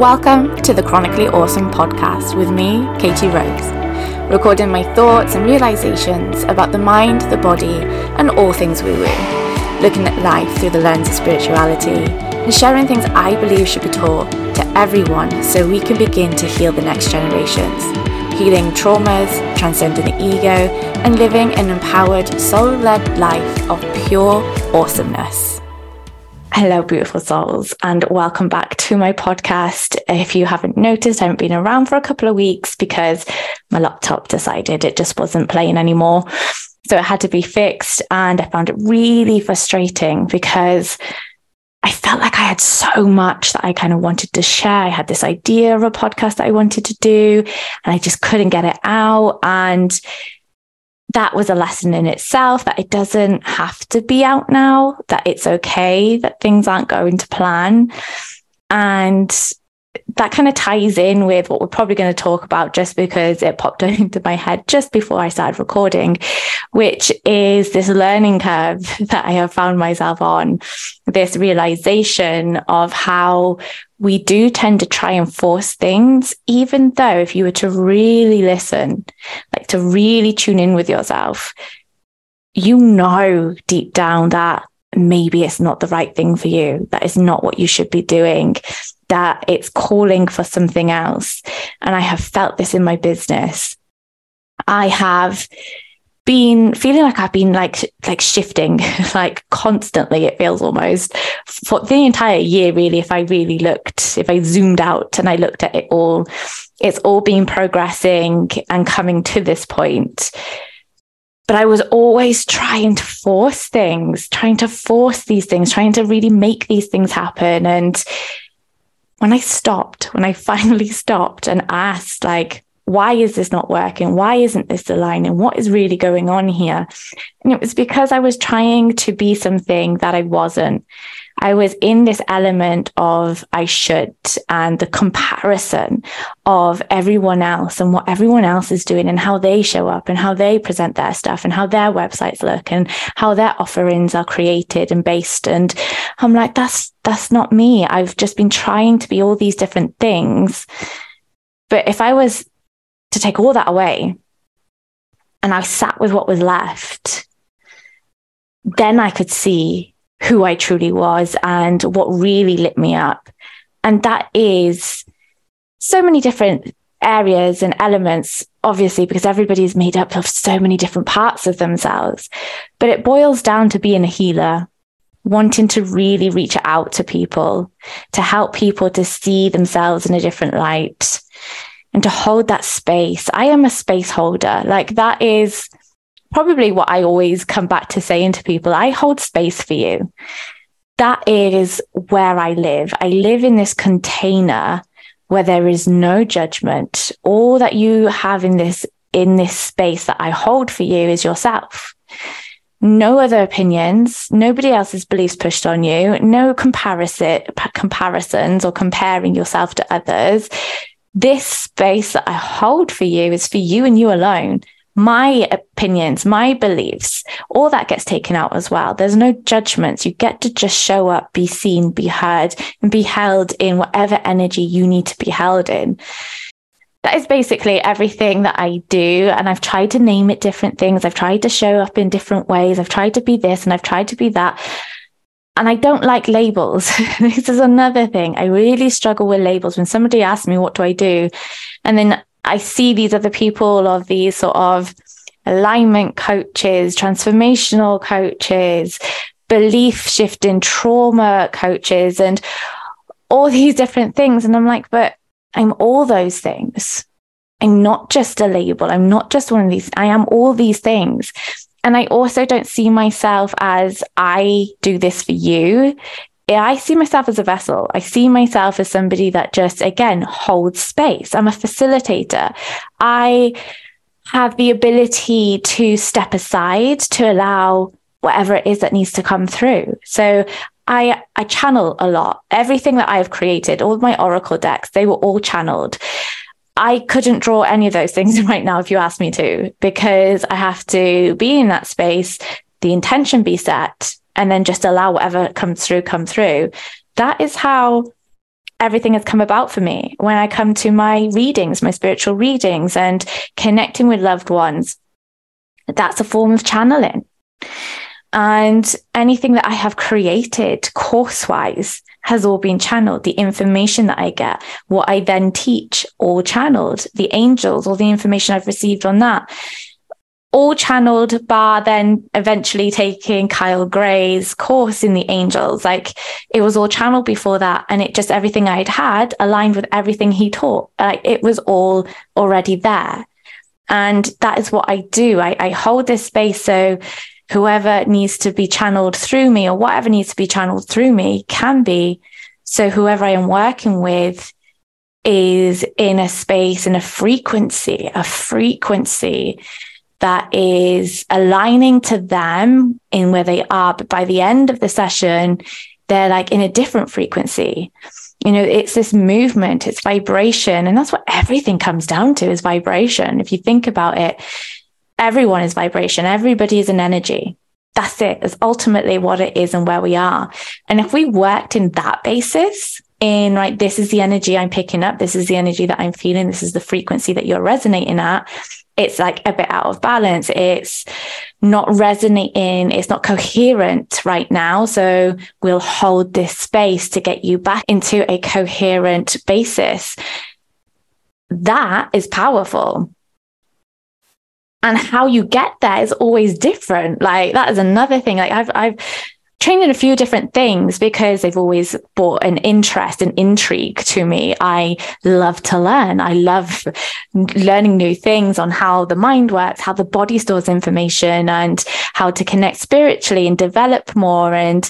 Welcome to the Chronically Awesome podcast with me, Katie Rose, recording my thoughts and realizations about the mind, the body, and all things woo woo, looking at life through the lens of spirituality, and sharing things I believe should be taught to everyone so we can begin to heal the next generations, healing traumas, transcending the ego, and living an empowered, soul led life of pure awesomeness. Hello, beautiful souls, and welcome back to my podcast. If you haven't noticed, I haven't been around for a couple of weeks because my laptop decided it just wasn't playing anymore. So it had to be fixed. And I found it really frustrating because I felt like I had so much that I kind of wanted to share. I had this idea of a podcast that I wanted to do, and I just couldn't get it out. And that was a lesson in itself that it doesn't have to be out now, that it's okay, that things aren't going to plan. And that kind of ties in with what we're probably going to talk about just because it popped into my head just before I started recording, which is this learning curve that I have found myself on, this realization of how we do tend to try and force things, even though if you were to really listen, like to really tune in with yourself, you know deep down that maybe it's not the right thing for you, that is not what you should be doing, that it's calling for something else. And I have felt this in my business. I have been feeling like I've been like like shifting like constantly it feels almost. For the entire year really if I really looked if I zoomed out and I looked at it all it's all been progressing and coming to this point. But I was always trying to force things trying to force these things trying to really make these things happen. And when I stopped when I finally stopped and asked like why is this not working? Why isn't this aligning? What is really going on here? And it was because I was trying to be something that I wasn't. I was in this element of I should and the comparison of everyone else and what everyone else is doing and how they show up and how they present their stuff and how their websites look and how their offerings are created and based. And I'm like, that's, that's not me. I've just been trying to be all these different things. But if I was to take all that away and I sat with what was left, then I could see who I truly was and what really lit me up. And that is so many different areas and elements, obviously, because everybody's made up of so many different parts of themselves. But it boils down to being a healer, wanting to really reach out to people, to help people to see themselves in a different light, and to hold that space. I am a space holder. Like that is probably what I always come back to saying to people. I hold space for you. That is where I live. I live in this container where there is no judgment. All that you have in this in this space that I hold for you is yourself. No other opinions, nobody else's beliefs pushed on you, no comparison comparisons or comparing yourself to others this space that I hold for you is for you and you alone. My opinions, my beliefs, all that gets taken out as well. There's no judgments. You get to just show up, be seen, be heard, and be held in whatever energy you need to be held in. That is basically everything that I do. And I've tried to name it different things. I've tried to show up in different ways. I've tried to be this and I've tried to be that. And I don't like labels. this is another thing. I really struggle with labels. When somebody asks me, what do I do? And then I see these other people of these sort of alignment coaches, transformational coaches, belief shifting trauma coaches, and all these different things. And I'm like, but I'm all those things. I'm not just a label. I'm not just one of these. I am all these things. And I also don't see myself as I do this for you. I see myself as a vessel. I see myself as somebody that just, again, holds space. I'm a facilitator. I have the ability to step aside to allow whatever it is that needs to come through. So I, I channel a lot. Everything that I've created, all my Oracle decks, they were all channeled. I couldn't draw any of those things right now if you asked me to, because I have to be in that space, the intention be set, and then just allow whatever comes through, come through. That is how everything has come about for me. When I come to my readings, my spiritual readings, and connecting with loved ones, that's a form of channeling. And anything that I have created course wise has all been channeled. The information that I get, what I then teach, all channeled. The angels, all the information I've received on that, all channeled, bar then eventually taking Kyle Gray's course in the angels. Like it was all channeled before that. And it just everything I'd had aligned with everything he taught. Like it was all already there. And that is what I do. I, I hold this space so whoever needs to be channeled through me or whatever needs to be channeled through me can be. So whoever I am working with is in a space and a frequency, a frequency that is aligning to them in where they are. But by the end of the session, they're like in a different frequency. You know, it's this movement, it's vibration. And that's what everything comes down to is vibration. If you think about it, everyone is vibration, everybody is an energy. That's it. That's ultimately what it is and where we are. And if we worked in that basis, in right, this is the energy I'm picking up, this is the energy that I'm feeling, this is the frequency that you're resonating at, it's like a bit out of balance. It's not resonating. It's not coherent right now. So we'll hold this space to get you back into a coherent basis. That is powerful. And how you get there is always different. Like that is another thing. Like I've, I've, trained in a few different things because they've always brought an interest and intrigue to me. I love to learn. I love learning new things on how the mind works, how the body stores information and how to connect spiritually and develop more and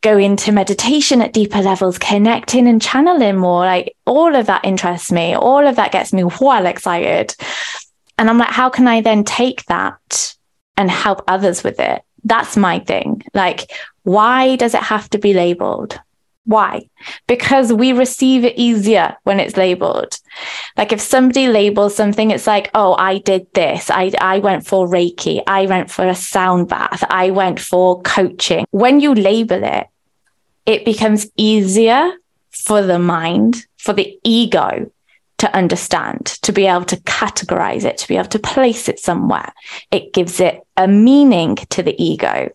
go into meditation at deeper levels, connecting and channeling more. Like all of that interests me. All of that gets me well excited. And I'm like, how can I then take that and help others with it? That's my thing. Like, why does it have to be labeled? Why? Because we receive it easier when it's labeled. Like if somebody labels something, it's like, oh, I did this. I, I went for Reiki. I went for a sound bath. I went for coaching. When you label it, it becomes easier for the mind, for the ego to understand, to be able to categorize it, to be able to place it somewhere. It gives it a meaning to the ego.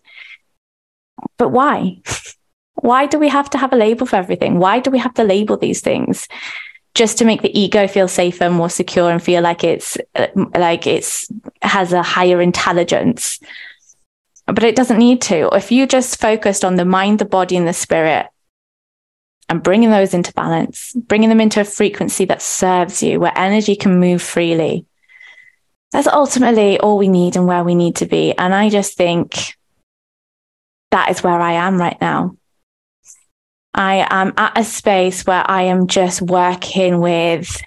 But why? why do we have to have a label for everything? Why do we have to label these things? Just to make the ego feel safer, more secure, and feel like it's uh, like it's has a higher intelligence. But it doesn't need to. If you just focused on the mind, the body, and the spirit, and bringing those into balance, bringing them into a frequency that serves you, where energy can move freely. That's ultimately all we need and where we need to be. And I just think that is where I am right now. I am at a space where I am just working with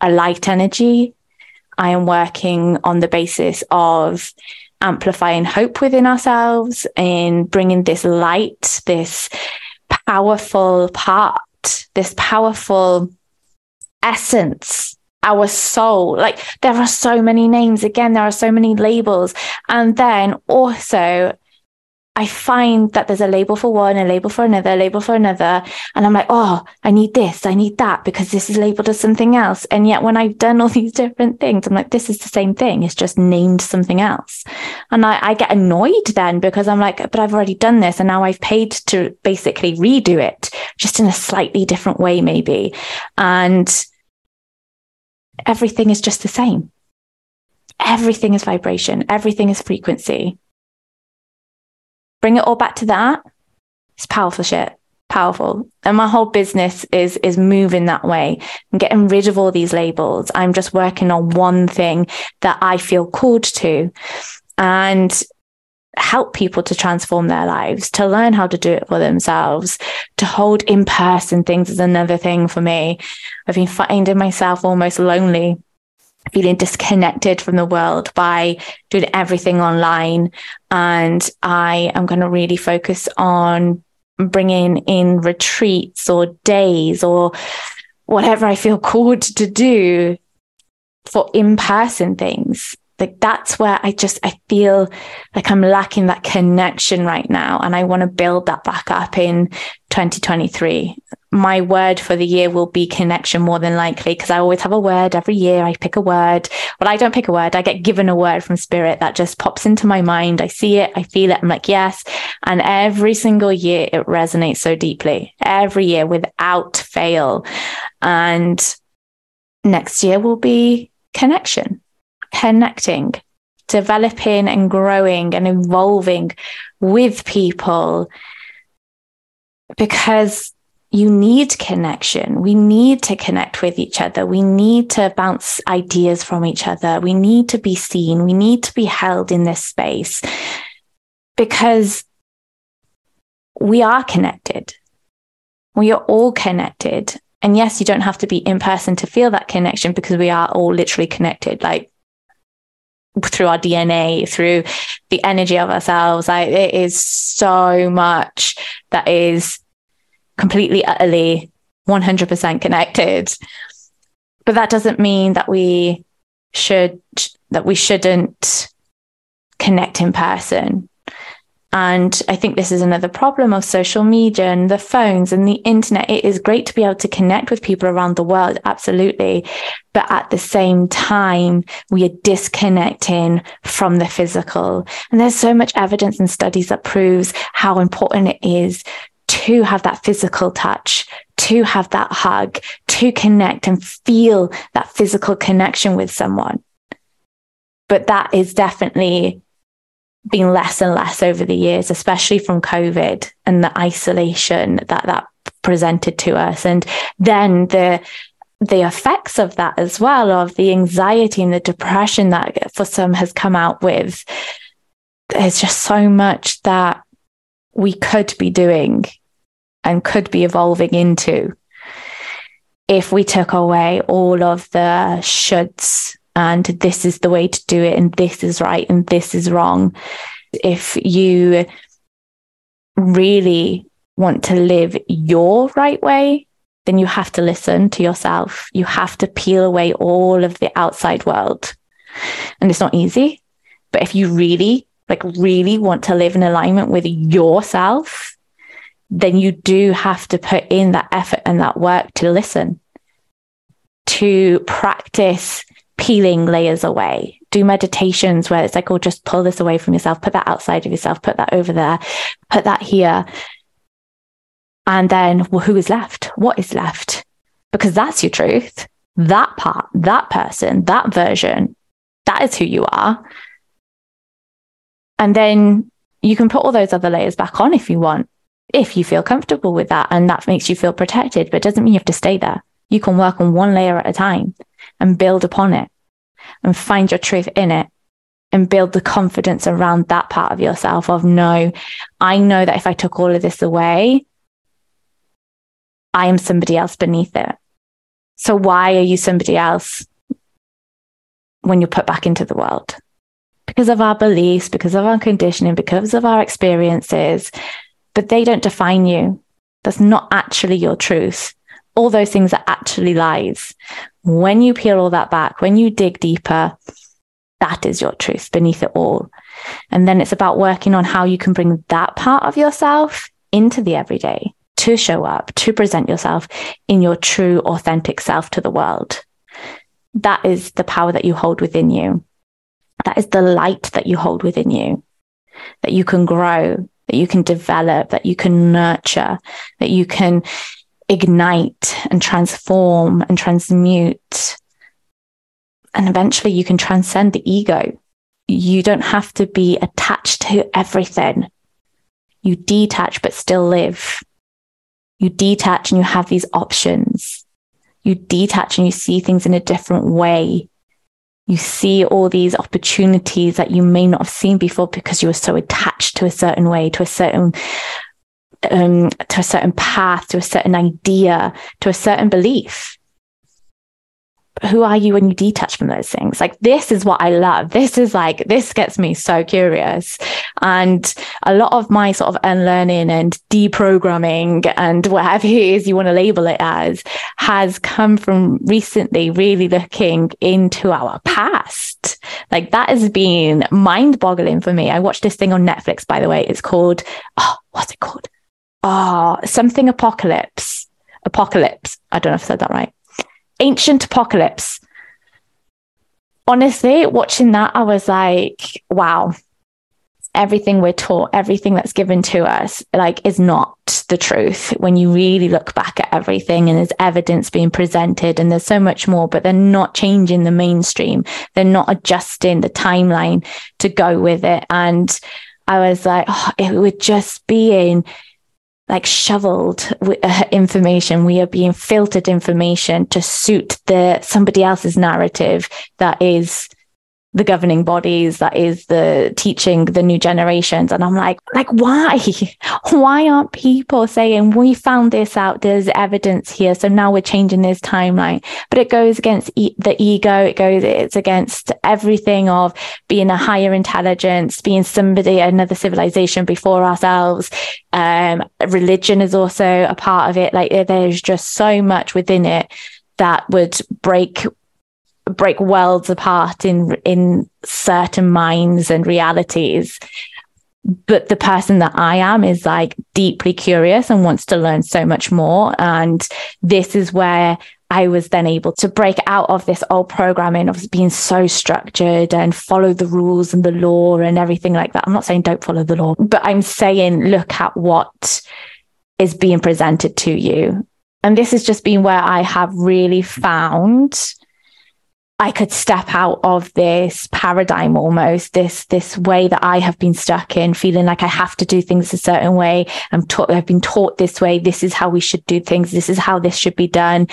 a light energy. I am working on the basis of amplifying hope within ourselves and bringing this light, this powerful part, this powerful essence, our soul. Like there are so many names. Again, there are so many labels. And then also I find that there's a label for one, a label for another, a label for another. And I'm like, oh, I need this, I need that because this is labeled as something else. And yet when I've done all these different things, I'm like, this is the same thing. It's just named something else. And I, I get annoyed then because I'm like, but I've already done this and now I've paid to basically redo it just in a slightly different way, maybe. And everything is just the same. Everything is vibration. Everything is frequency bring it all back to that. It's powerful shit. Powerful. And my whole business is is moving that way and getting rid of all these labels. I'm just working on one thing that I feel called to and help people to transform their lives, to learn how to do it for themselves, to hold in person things is another thing for me. I've been finding myself almost lonely feeling disconnected from the world by doing everything online. And I am going to really focus on bringing in retreats or days or whatever I feel called to do for in person things. Like that's where I just, I feel like I'm lacking that connection right now. And I want to build that back up in 2023 my word for the year will be connection more than likely because I always have a word every year. I pick a word. Well, I don't pick a word. I get given a word from spirit that just pops into my mind. I see it. I feel it. I'm like, yes. And every single year it resonates so deeply every year without fail. And next year will be connection, connecting, developing and growing and evolving with people because you need connection. We need to connect with each other. We need to bounce ideas from each other. We need to be seen. We need to be held in this space because we are connected. We are all connected. And yes, you don't have to be in person to feel that connection because we are all literally connected. Like through our DNA, through the energy of ourselves. Like it is so much that is completely, utterly 100% connected. But that doesn't mean that we should, that we shouldn't connect in person. And I think this is another problem of social media and the phones and the internet. It is great to be able to connect with people around the world, absolutely. But at the same time, we are disconnecting from the physical. And there's so much evidence and studies that proves how important it is to have that physical touch, to have that hug, to connect and feel that physical connection with someone. But that is definitely been less and less over the years, especially from COVID and the isolation that that presented to us. And then the the effects of that as well, of the anxiety and the depression that for some has come out with. There's just so much that we could be doing and could be evolving into if we took away all of the shoulds and this is the way to do it and this is right and this is wrong. If you really want to live your right way then you have to listen to yourself. You have to peel away all of the outside world. And it's not easy but if you really like really want to live in alignment with yourself then you do have to put in that effort and that work to listen to practice peeling layers away. Do meditations where it's like, oh, just pull this away from yourself, put that outside of yourself, put that over there, put that here. And then, well, who is left? What is left? Because that's your truth. That part, that person, that version, that is who you are. And then you can put all those other layers back on if you want, if you feel comfortable with that and that makes you feel protected, but it doesn't mean you have to stay there. You can work on one layer at a time and build upon it and find your truth in it and build the confidence around that part of yourself of no, I know that if I took all of this away, I am somebody else beneath it. So why are you somebody else when you're put back into the world? Because of our beliefs, because of our conditioning, because of our experiences, but they don't define you. That's not actually your truth all those things are actually lies. When you peel all that back, when you dig deeper, that is your truth beneath it all. And then it's about working on how you can bring that part of yourself into the everyday to show up, to present yourself in your true, authentic self to the world. That is the power that you hold within you. That is the light that you hold within you, that you can grow, that you can develop, that you can nurture, that you can ignite and transform and transmute. And eventually you can transcend the ego. You don't have to be attached to everything. You detach, but still live. You detach and you have these options. You detach and you see things in a different way. You see all these opportunities that you may not have seen before because you were so attached to a certain way, to a certain um, to a certain path, to a certain idea, to a certain belief. Who are you when you detach from those things? Like, this is what I love. This is like, this gets me so curious. And a lot of my sort of unlearning and deprogramming and whatever it is you want to label it as has come from recently really looking into our past. Like, that has been mind boggling for me. I watched this thing on Netflix, by the way. It's called, oh, what's it called? oh, something apocalypse apocalypse. I don't know if I said that right. Ancient apocalypse. Honestly, watching that, I was like, wow, everything we're taught, everything that's given to us, like is not the truth when you really look back at everything and there's evidence being presented and there's so much more, but they're not changing the mainstream. They're not adjusting the timeline to go with it. And I was like, oh, it would just being like shoveled uh, information. We are being filtered information to suit the somebody else's narrative that is the governing bodies that is the teaching the new generations. And i'm like like why? Why aren't people saying we found this out. There's evidence here. So now we're changing this timeline. But it goes against e- the ego. It goes it's against everything of being a higher intelligence being somebody another civilization before ourselves. Um, religion is also a part of it. Like there's just so much within it that would break break worlds apart in in certain minds and realities but the person that I am is like deeply curious and wants to learn so much more and this is where I was then able to break out of this old programming of being so structured and follow the rules and the law and everything like that. I'm not saying don't follow the law, but I'm saying look at what is being presented to you. And this has just been where I have really found I could step out of this paradigm almost, this this way that I have been stuck in, feeling like I have to do things a certain way. I'm taught I've been taught this way. This is how we should do things. This is how this should be done.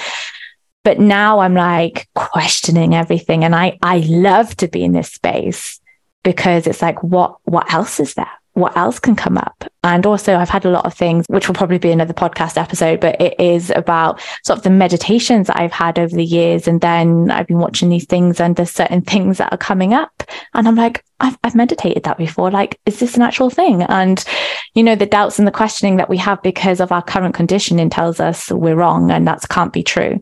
But now I'm like questioning everything. And I I love to be in this space because it's like, what what else is there? What else can come up. And also, I've had a lot of things, which will probably be another podcast episode, but it is about sort of the meditations that I've had over the years. And then I've been watching these things, and there's certain things that are coming up. And I'm like, I've, I've meditated that before. Like, is this an actual thing? And, you know, the doubts and the questioning that we have because of our current conditioning tells us we're wrong and that can't be true.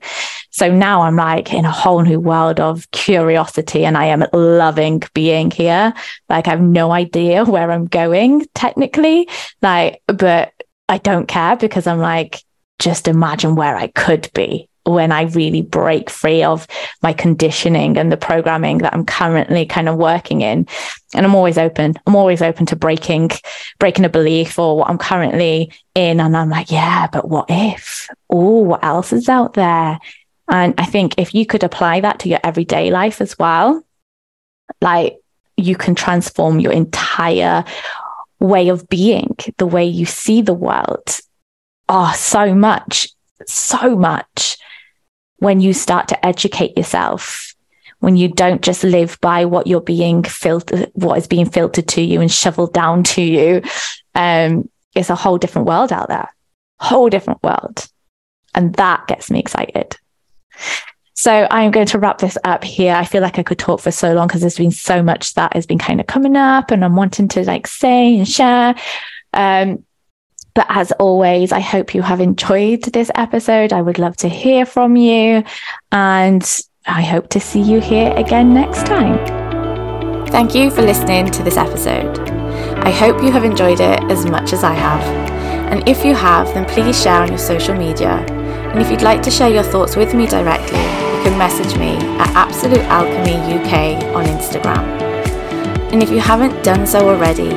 So now I'm like in a whole new world of curiosity and I am loving being here. Like I have no idea where I'm going technically, like, but I don't care because I'm like, just imagine where I could be when I really break free of my conditioning and the programming that I'm currently kind of working in. And I'm always open. I'm always open to breaking, breaking a belief or what I'm currently in. And I'm like, yeah, but what if? Oh, what else is out there? And I think if you could apply that to your everyday life as well, like you can transform your entire way of being, the way you see the world. Oh, so much, so much when you start to educate yourself, when you don't just live by what you're being filtered, what is being filtered to you and shoveled down to you. Um, it's a whole different world out there, whole different world. And that gets me excited. So I'm going to wrap this up here. I feel like I could talk for so long because there's been so much that has been kind of coming up and I'm wanting to like say and share. Um, but as always, I hope you have enjoyed this episode. I would love to hear from you and I hope to see you here again next time. Thank you for listening to this episode. I hope you have enjoyed it as much as I have. And if you have, then please share on your social media and if you'd like to share your thoughts with me directly, you can message me at Absolute Alchemy UK on Instagram. And if you haven't done so already,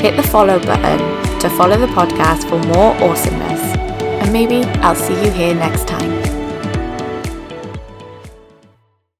hit the follow button to follow the podcast for more awesomeness. And maybe I'll see you here next time.